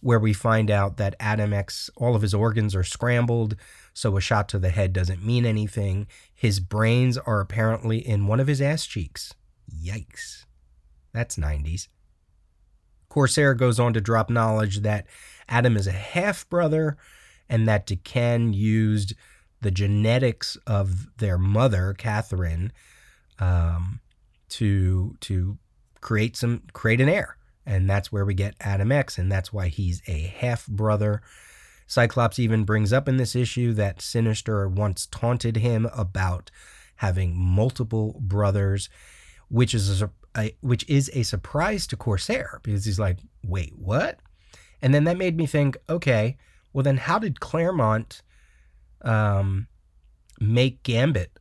where we find out that Adam X, all of his organs are scrambled, so a shot to the head doesn't mean anything. His brains are apparently in one of his ass cheeks. Yikes. That's 90s. Corsair goes on to drop knowledge that Adam is a half brother and that D'Ken used the genetics of their mother, Catherine, um, to to create some create an heir. And that's where we get Adam X, and that's why he's a half brother. Cyclops even brings up in this issue that Sinister once taunted him about having multiple brothers, which is a, a, which is a surprise to Corsair because he's like, "Wait, what?" And then that made me think, okay, well then how did Claremont um, make Gambit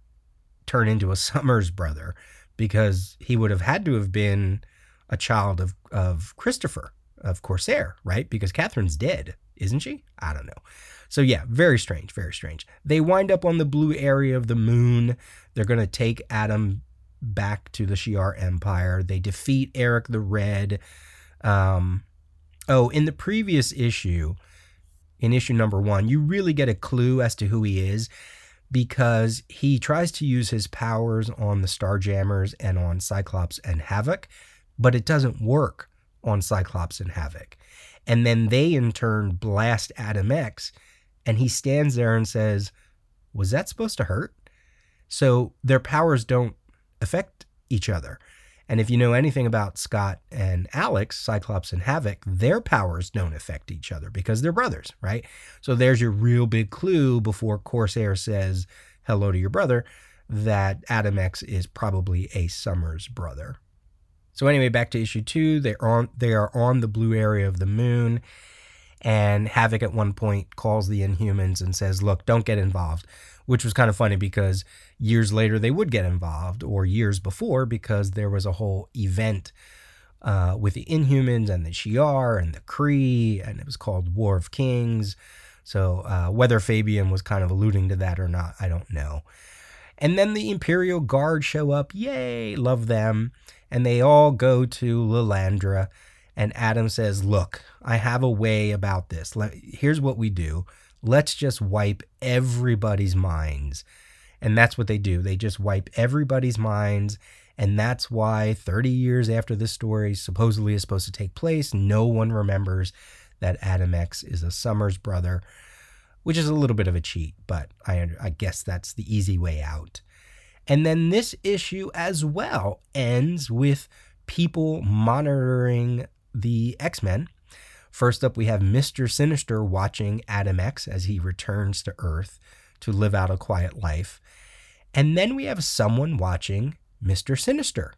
turn into a Summers brother? because he would have had to have been a child of, of Christopher, of Corsair, right? Because Catherine's dead, isn't she? I don't know. So, yeah, very strange, very strange. They wind up on the blue area of the moon. They're going to take Adam back to the Shi'ar Empire. They defeat Eric the Red. Um, oh, in the previous issue, in issue number one, you really get a clue as to who he is because he tries to use his powers on the Starjammers and on Cyclops and Havoc, but it doesn't work on Cyclops and Havoc. And then they in turn blast Adam X, and he stands there and says, Was that supposed to hurt? So their powers don't affect each other. And if you know anything about Scott and Alex, Cyclops and Havoc, their powers don't affect each other because they're brothers, right? So there's your real big clue before Corsair says hello to your brother that Adam X is probably a Summers brother. So anyway, back to issue two. They're on they are on the blue area of the moon. And Havoc at one point calls the Inhumans and says, Look, don't get involved which was kind of funny because years later they would get involved, or years before because there was a whole event uh, with the Inhumans and the Shi'ar and the Kree, and it was called War of Kings. So uh, whether Fabian was kind of alluding to that or not, I don't know. And then the Imperial Guard show up. Yay, love them. And they all go to Lilandra. And Adam says, Look, I have a way about this. Here's what we do let's just wipe everybody's minds. And that's what they do. They just wipe everybody's minds. And that's why 30 years after this story supposedly is supposed to take place, no one remembers that Adam X is a Summers brother, which is a little bit of a cheat, but I, I guess that's the easy way out. And then this issue as well ends with people monitoring the X Men. First up, we have Mr. Sinister watching Adam X as he returns to Earth to live out a quiet life. And then we have someone watching Mr. Sinister.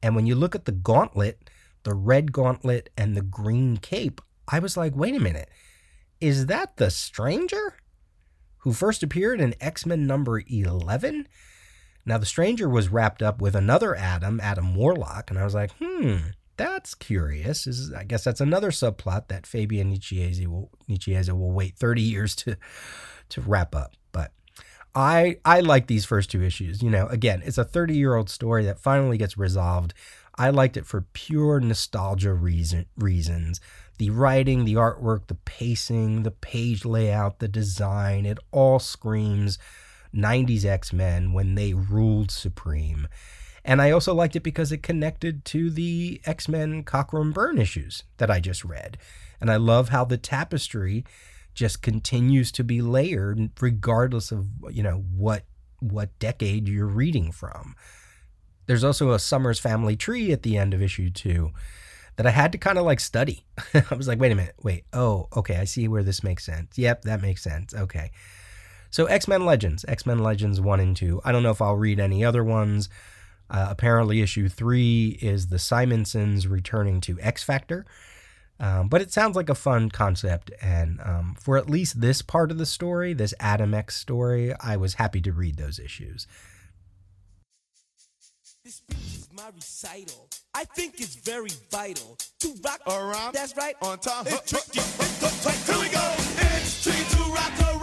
And when you look at the gauntlet, the red gauntlet and the green cape, I was like, wait a minute, is that the stranger who first appeared in X Men number 11? Now, the stranger was wrapped up with another Adam, Adam Warlock, and I was like, hmm, that's curious. Is I guess that's another subplot that Fabian Nicieza will, Nicieza will wait 30 years to to wrap up. But I I like these first two issues. You know, again, it's a 30 year old story that finally gets resolved. I liked it for pure nostalgia reason reasons. The writing, the artwork, the pacing, the page layout, the design, it all screams 90s X Men when they ruled supreme. And I also liked it because it connected to the X Men Cockrum Byrne issues that I just read. And I love how the tapestry just continues to be layered regardless of you know what what decade you're reading from. There's also a Summers family tree at the end of issue 2 that I had to kind of like study. I was like, wait a minute, wait, oh, okay, I see where this makes sense. Yep, that makes sense. Okay. So X Men Legends, X Men Legends 1 and 2. I don't know if I'll read any other ones. Uh, apparently, issue 3 is the Simonsons returning to X Factor. Um, but it sounds like a fun concept. And um, for at least this part of the story, this Adam X story, I was happy to read those issues. This is my recital. I think it's very vital to rock around. That's right. On time. It's tricky. Here we go. It's tricky to rock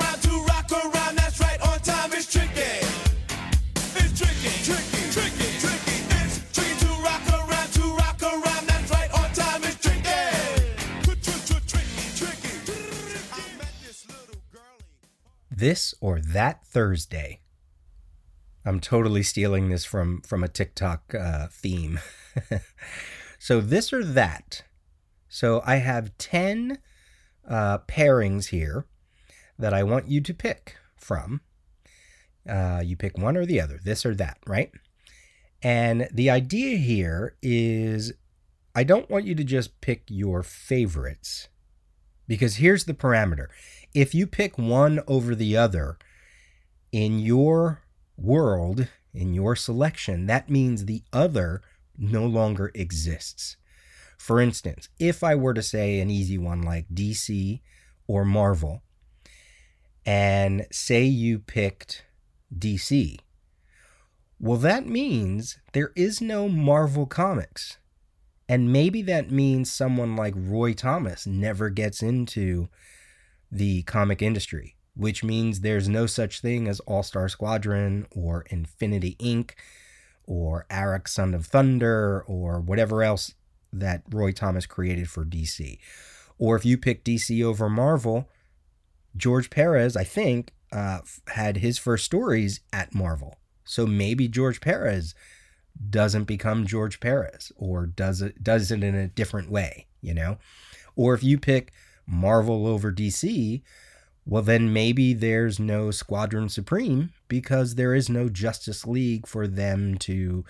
This or that Thursday. I'm totally stealing this from from a TikTok uh, theme. so this or that. So I have 10 uh, pairings here that I want you to pick from. Uh, you pick one or the other, this or that, right? And the idea here is I don't want you to just pick your favorites because here's the parameter. If you pick one over the other in your world, in your selection, that means the other no longer exists. For instance, if I were to say an easy one like DC or Marvel, and say you picked DC, well, that means there is no Marvel Comics. And maybe that means someone like Roy Thomas never gets into the comic industry, which means there's no such thing as All Star Squadron or Infinity Inc or Arak Son of Thunder or whatever else that Roy Thomas created for DC. Or if you pick DC over Marvel, George Perez, I think, uh, had his first stories at Marvel. So maybe George Perez doesn't become George Perez or does it does it in a different way, you know? Or if you pick Marvel over DC, well, then maybe there's no Squadron Supreme because there is no Justice League for them to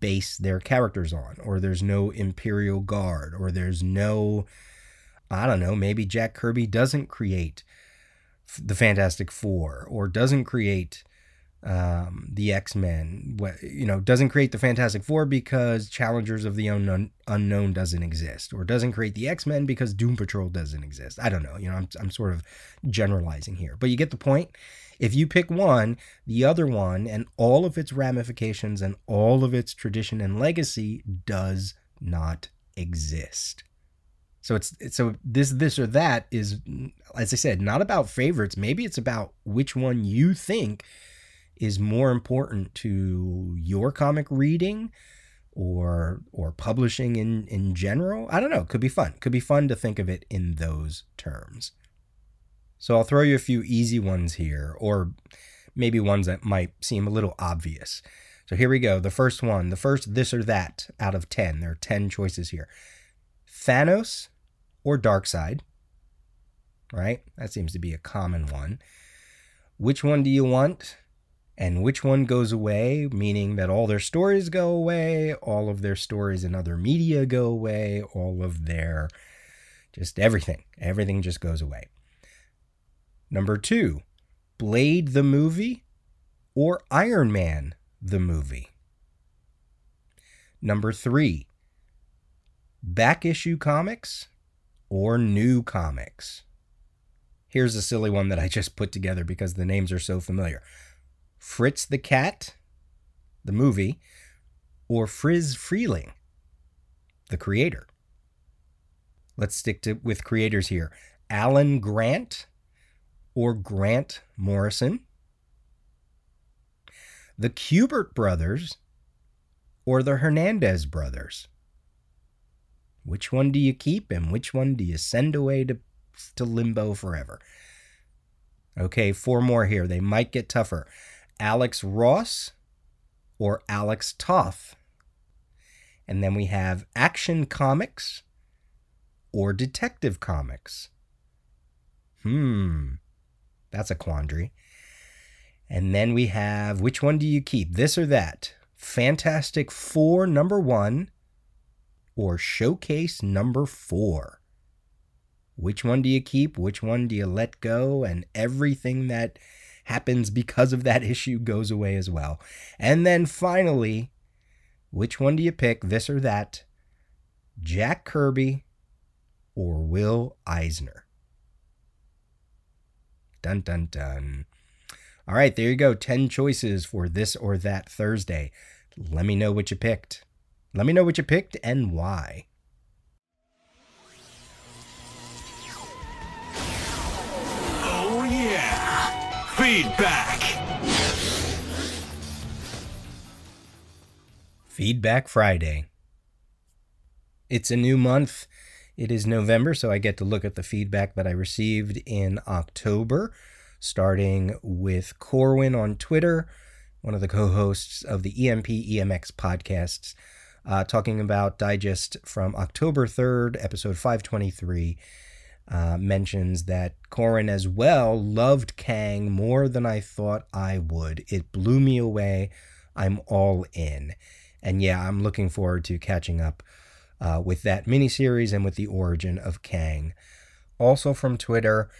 base their characters on, or there's no Imperial Guard, or there's no, I don't know, maybe Jack Kirby doesn't create the Fantastic Four, or doesn't create um, the X Men, you know, doesn't create the Fantastic Four because Challengers of the Unknown, unknown doesn't exist, or doesn't create the X Men because Doom Patrol doesn't exist. I don't know. You know, I'm, I'm sort of generalizing here, but you get the point. If you pick one, the other one, and all of its ramifications and all of its tradition and legacy does not exist. So it's so this this or that is, as I said, not about favorites. Maybe it's about which one you think is more important to your comic reading or or publishing in in general. I don't know, could be fun. Could be fun to think of it in those terms. So I'll throw you a few easy ones here or maybe ones that might seem a little obvious. So here we go. The first one, the first this or that out of 10. There are 10 choices here. Thanos or Darkseid, right? That seems to be a common one. Which one do you want? And which one goes away, meaning that all their stories go away, all of their stories in other media go away, all of their just everything. Everything just goes away. Number two, Blade the movie or Iron Man the movie. Number three, back issue comics or new comics. Here's a silly one that I just put together because the names are so familiar Fritz the Cat, the movie, or Friz Freleng, the creator. Let's stick to with creators here. Alan Grant or Grant Morrison the Kubert brothers or the Hernandez brothers? Which one do you keep and which one do you send away to, to limbo forever? Okay, four more here. They might get tougher. Alex Ross or Alex Toth? And then we have Action Comics or Detective Comics? Hmm, that's a quandary. And then we have which one do you keep? This or that? Fantastic Four number one or Showcase number four? Which one do you keep? Which one do you let go? And everything that happens because of that issue goes away as well. And then finally, which one do you pick? This or that? Jack Kirby or Will Eisner? Dun dun dun. All right, there you go. 10 choices for this or that Thursday. Let me know what you picked. Let me know what you picked and why. Feedback. Feedback Friday. It's a new month. It is November, so I get to look at the feedback that I received in October starting with Corwin on Twitter, one of the co hosts of the EMP EMX podcasts, uh, talking about Digest from October 3rd, episode 523. Uh, mentions that Corin as well loved Kang more than I thought I would. It blew me away. I'm all in. And yeah, I'm looking forward to catching up uh, with that miniseries and with the origin of Kang. Also from Twitter,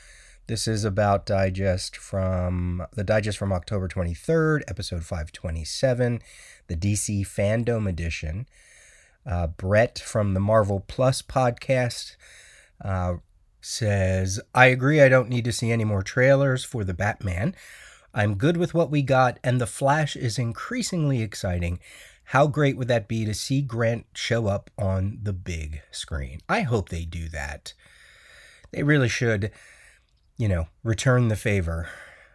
this is about digest from the digest from October 23rd, episode 527, the DC Fandom edition. Uh, Brett from the Marvel Plus podcast uh, says, I agree, I don't need to see any more trailers for the Batman. I'm good with what we got, and The Flash is increasingly exciting. How great would that be to see Grant show up on the big screen? I hope they do that. They really should you know, return the favor.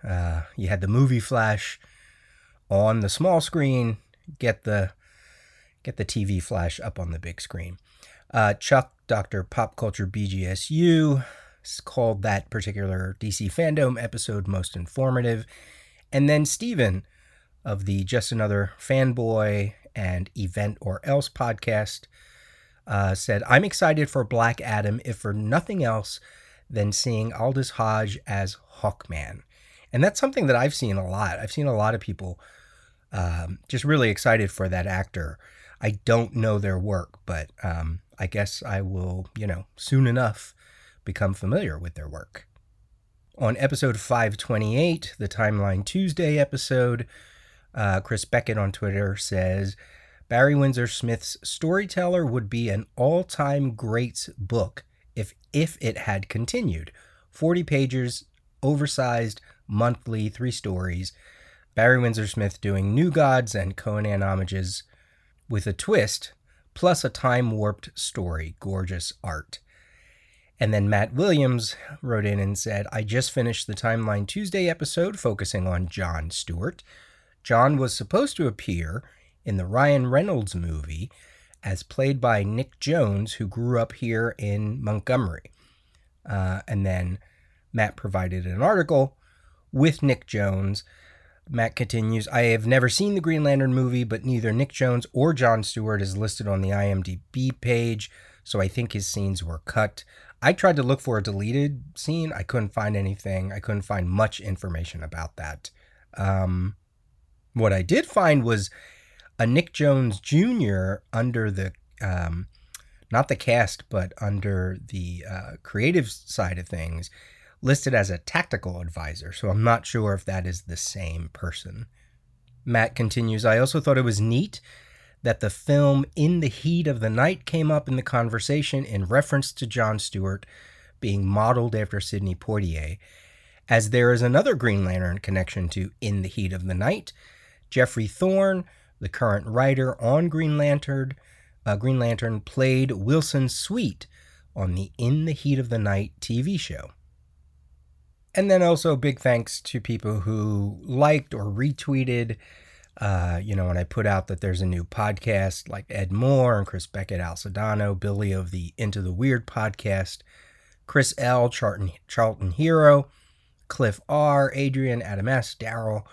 Uh, you had the movie flash on the small screen, get the get the TV flash up on the big screen. Uh, Chuck, Dr. Pop Culture BGSU, called that particular DC fandom episode most informative. And then Steven of the Just Another Fanboy and Event or Else podcast uh, said, I'm excited for Black Adam, if for nothing else, than seeing Aldis Hodge as Hawkman. And that's something that I've seen a lot. I've seen a lot of people um, just really excited for that actor. I don't know their work, but um, I guess I will, you know, soon enough become familiar with their work. On episode 528, the Timeline Tuesday episode, uh, Chris Beckett on Twitter says Barry Windsor Smith's Storyteller would be an all time greats book if if it had continued. 40 pages, oversized, monthly, three stories. Barry Windsor Smith doing New Gods and Conan homages with a twist, plus a time warped story, gorgeous art. And then Matt Williams wrote in and said, I just finished the Timeline Tuesday episode focusing on John Stewart. John was supposed to appear in the Ryan Reynolds movie as played by Nick Jones, who grew up here in Montgomery. Uh, and then Matt provided an article with Nick Jones. Matt continues I have never seen the Green Lantern movie, but neither Nick Jones or John Stewart is listed on the IMDb page, so I think his scenes were cut. I tried to look for a deleted scene. I couldn't find anything. I couldn't find much information about that. Um, what I did find was a Nick Jones Jr. under the, um, not the cast, but under the uh, creative side of things, listed as a tactical advisor. So I'm not sure if that is the same person. Matt continues I also thought it was neat that the film In the Heat of the Night came up in the conversation in reference to John Stewart being modeled after Sidney Poitier, as there is another Green Lantern connection to In the Heat of the Night. Geoffrey Thorne, the current writer on Green Lantern, uh, Green Lantern played Wilson Sweet on the In the Heat of the Night TV show. And then also big thanks to people who liked or retweeted uh, you know, when I put out that there's a new podcast like Ed Moore and Chris Beckett, Al Sedano, Billy of the Into the Weird podcast, Chris L, Charlton, Charlton Hero, Cliff R, Adrian, Adam S, Daryl,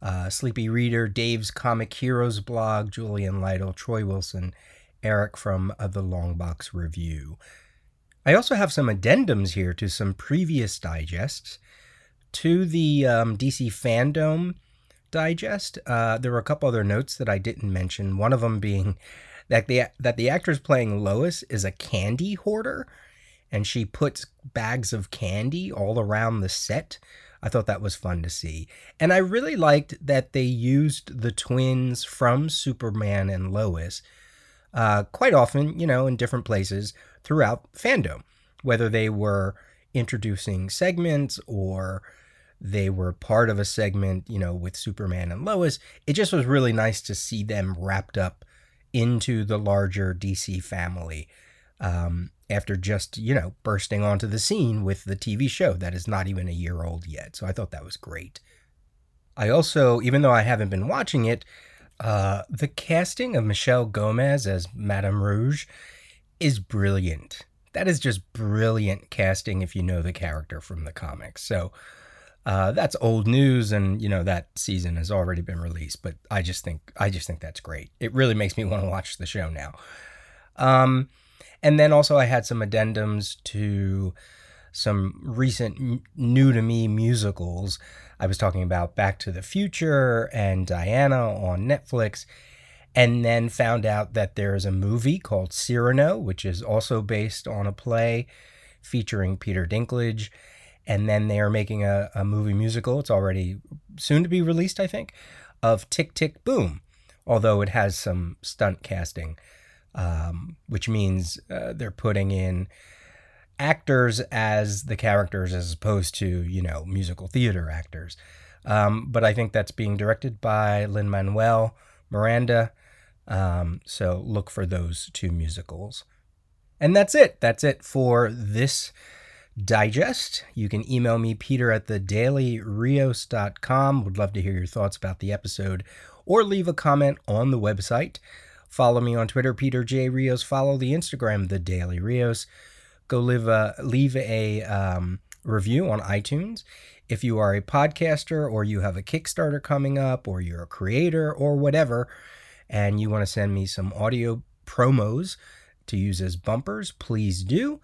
uh, Sleepy Reader, Dave's Comic Heroes blog, Julian Lytle, Troy Wilson, Eric from uh, the Longbox Review. I also have some addendums here to some previous digests. To the um, DC Fandom Digest, uh, there were a couple other notes that I didn't mention. One of them being that the that the actress playing Lois is a candy hoarder, and she puts bags of candy all around the set. I thought that was fun to see, and I really liked that they used the twins from Superman and Lois uh, quite often, you know, in different places throughout fandom, whether they were introducing segments or they were part of a segment, you know, with Superman and Lois. It just was really nice to see them wrapped up into the larger DC family um, after just, you know, bursting onto the scene with the TV show that is not even a year old yet. So I thought that was great. I also, even though I haven't been watching it, uh, the casting of Michelle Gomez as Madame Rouge is brilliant. That is just brilliant casting if you know the character from the comics. So uh, that's old news, and you know that season has already been released. But I just think I just think that's great. It really makes me want to watch the show now. Um, and then also I had some addendums to some recent new to me musicals. I was talking about Back to the Future and Diana on Netflix, and then found out that there is a movie called Cyrano, which is also based on a play featuring Peter Dinklage and then they are making a, a movie musical. It's already soon to be released, I think, of Tick Tick Boom, although it has some stunt casting, um, which means uh, they're putting in actors as the characters as opposed to, you know, musical theater actors. Um, but I think that's being directed by Lin Manuel Miranda. Um, so look for those two musicals. And that's it. That's it for this digest. You can email me, Peter at the dailyrios.com. Would love to hear your thoughts about the episode or leave a comment on the website. Follow me on Twitter, Peter J. Rios. Follow the Instagram, The Daily Rios. Go live a, leave a um, review on iTunes. If you are a podcaster or you have a Kickstarter coming up or you're a creator or whatever, and you want to send me some audio promos to use as bumpers, please do.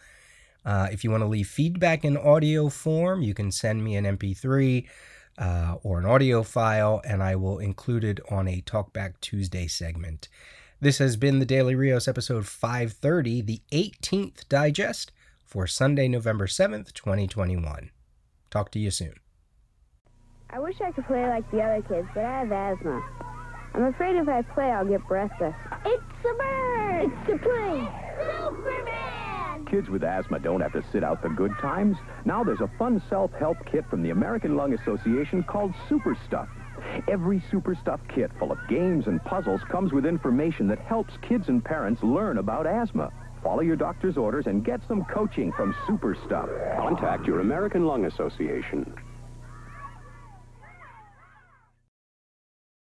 Uh, if you want to leave feedback in audio form, you can send me an MP3 uh, or an audio file, and I will include it on a Talkback Tuesday segment. This has been the Daily Rios episode 530, the 18th digest for Sunday, November 7th, 2021. Talk to you soon. I wish I could play like the other kids, but I have asthma. I'm afraid if I play, I'll get breathless. It's a bird! It's a plane! Superman! Kids with asthma don't have to sit out the good times. Now there's a fun self-help kit from the American Lung Association called Super Stuff. Every Super Stuff kit full of games and puzzles comes with information that helps kids and parents learn about asthma. Follow your doctor's orders and get some coaching from Super Stuff. Contact your American Lung Association.